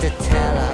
to tell